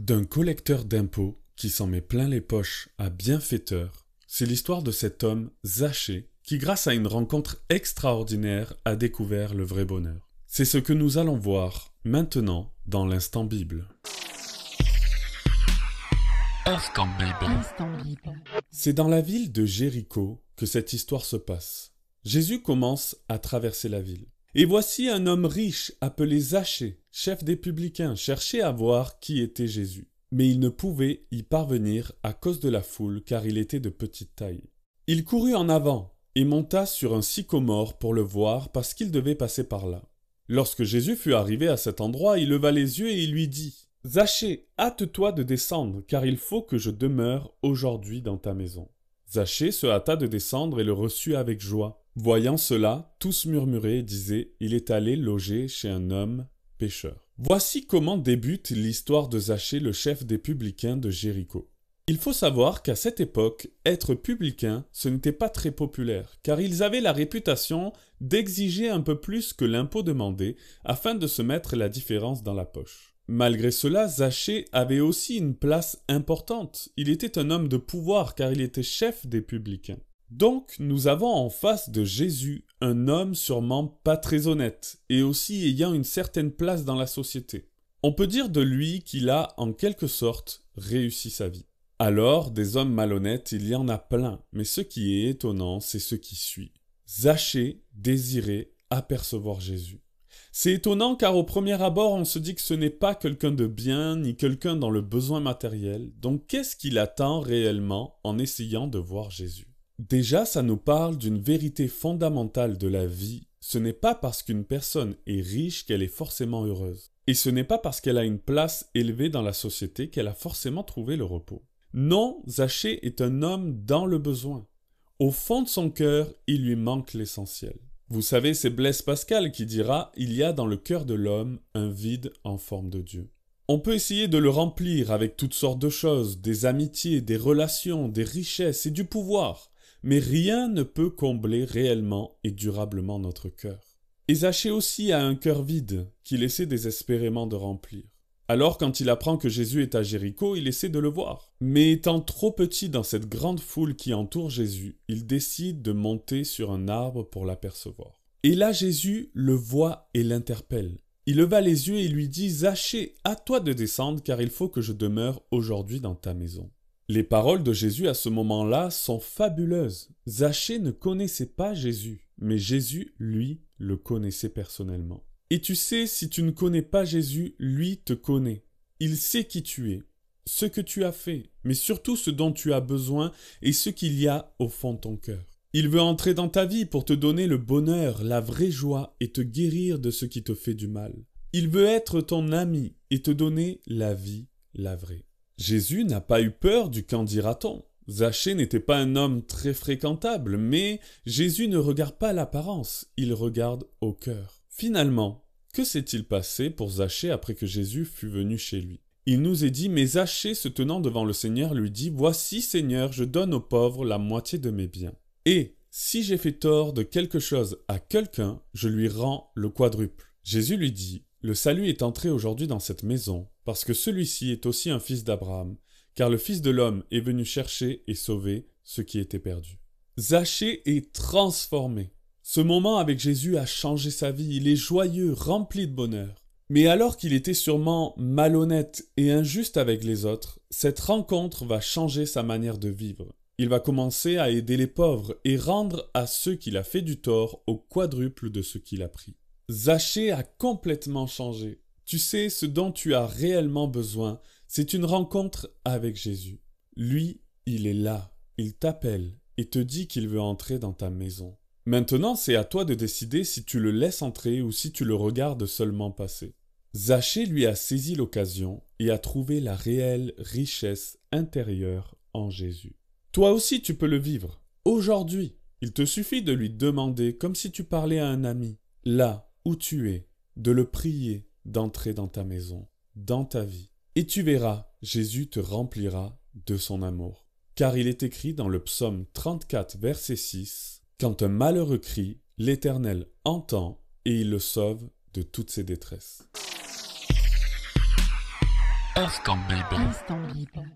D'un collecteur d'impôts qui s'en met plein les poches à bienfaiteur, c'est l'histoire de cet homme, Zaché, qui grâce à une rencontre extraordinaire a découvert le vrai bonheur. C'est ce que nous allons voir maintenant dans l'instant Bible. Instant Bible. Instant Bible. C'est dans la ville de Jéricho que cette histoire se passe. Jésus commence à traverser la ville. Et voici un homme riche appelé Zachée, chef des publicains, cherchait à voir qui était Jésus. Mais il ne pouvait y parvenir à cause de la foule, car il était de petite taille. Il courut en avant et monta sur un sycomore pour le voir, parce qu'il devait passer par là. Lorsque Jésus fut arrivé à cet endroit, il leva les yeux et il lui dit Zachée, hâte-toi de descendre, car il faut que je demeure aujourd'hui dans ta maison. Zachée se hâta de descendre et le reçut avec joie. Voyant cela, tous murmuraient et disaient Il est allé loger chez un homme pécheur. Voici comment débute l'histoire de Zachée, le chef des publicains de Jéricho. Il faut savoir qu'à cette époque, être publicain, ce n'était pas très populaire, car ils avaient la réputation d'exiger un peu plus que l'impôt demandé afin de se mettre la différence dans la poche. Malgré cela, Zachée avait aussi une place importante. Il était un homme de pouvoir car il était chef des publicains. Donc nous avons en face de Jésus un homme sûrement pas très honnête, et aussi ayant une certaine place dans la société. On peut dire de lui qu'il a, en quelque sorte, réussi sa vie. Alors, des hommes malhonnêtes, il y en a plein, mais ce qui est étonnant, c'est ce qui suit. Zachée désirait apercevoir Jésus. C'est étonnant car au premier abord on se dit que ce n'est pas quelqu'un de bien ni quelqu'un dans le besoin matériel, donc qu'est-ce qu'il attend réellement en essayant de voir Jésus? Déjà, ça nous parle d'une vérité fondamentale de la vie. Ce n'est pas parce qu'une personne est riche qu'elle est forcément heureuse. Et ce n'est pas parce qu'elle a une place élevée dans la société qu'elle a forcément trouvé le repos. Non, Zachée est un homme dans le besoin. Au fond de son cœur, il lui manque l'essentiel. Vous savez, c'est Blaise Pascal qui dira Il y a dans le cœur de l'homme un vide en forme de Dieu. On peut essayer de le remplir avec toutes sortes de choses, des amitiés, des relations, des richesses et du pouvoir mais rien ne peut combler réellement et durablement notre cœur. Et aussi a un cœur vide, qu'il essaie désespérément de remplir. Alors quand il apprend que Jésus est à Jéricho, il essaie de le voir. Mais étant trop petit dans cette grande foule qui entoure Jésus, il décide de monter sur un arbre pour l'apercevoir. Et là Jésus le voit et l'interpelle. Il leva les yeux et lui dit Zachée, à toi de descendre, car il faut que je demeure aujourd'hui dans ta maison. Les paroles de Jésus à ce moment-là sont fabuleuses. Zachée ne connaissait pas Jésus, mais Jésus, lui, le connaissait personnellement. Et tu sais, si tu ne connais pas Jésus, lui te connaît. Il sait qui tu es, ce que tu as fait, mais surtout ce dont tu as besoin et ce qu'il y a au fond de ton cœur. Il veut entrer dans ta vie pour te donner le bonheur, la vraie joie et te guérir de ce qui te fait du mal. Il veut être ton ami et te donner la vie, la vraie. Jésus n'a pas eu peur du qu'en dira-t-on. Zachée n'était pas un homme très fréquentable, mais Jésus ne regarde pas l'apparence, il regarde au cœur. Finalement, que s'est-il passé pour Zachée après que Jésus fut venu chez lui? Il nous est dit, mais Zachée se tenant devant le Seigneur lui dit, Voici Seigneur, je donne aux pauvres la moitié de mes biens. Et si j'ai fait tort de quelque chose à quelqu'un, je lui rends le quadruple. Jésus lui dit, Le salut est entré aujourd'hui dans cette maison, parce que celui-ci est aussi un fils d'Abraham, car le Fils de l'homme est venu chercher et sauver ce qui était perdu. Zachée est transformé. Ce moment avec Jésus a changé sa vie, il est joyeux, rempli de bonheur. Mais alors qu'il était sûrement malhonnête et injuste avec les autres, cette rencontre va changer sa manière de vivre. Il va commencer à aider les pauvres et rendre à ceux qu'il a fait du tort au quadruple de ce qu'il a pris. Zachée a complètement changé. Tu sais, ce dont tu as réellement besoin, c'est une rencontre avec Jésus. Lui, il est là, il t'appelle et te dit qu'il veut entrer dans ta maison. Maintenant, c'est à toi de décider si tu le laisses entrer ou si tu le regardes seulement passer. Zachée lui a saisi l'occasion et a trouvé la réelle richesse intérieure en Jésus. Toi aussi tu peux le vivre. Aujourd'hui, il te suffit de lui demander, comme si tu parlais à un ami, là où tu es, de le prier, d'entrer dans ta maison, dans ta vie. Et tu verras, Jésus te remplira de son amour. Car il est écrit dans le psaume 34, verset 6, Quand un malheureux crie, l'Éternel entend et il le sauve de toutes ses détresses. Instant Bible. Instant Bible.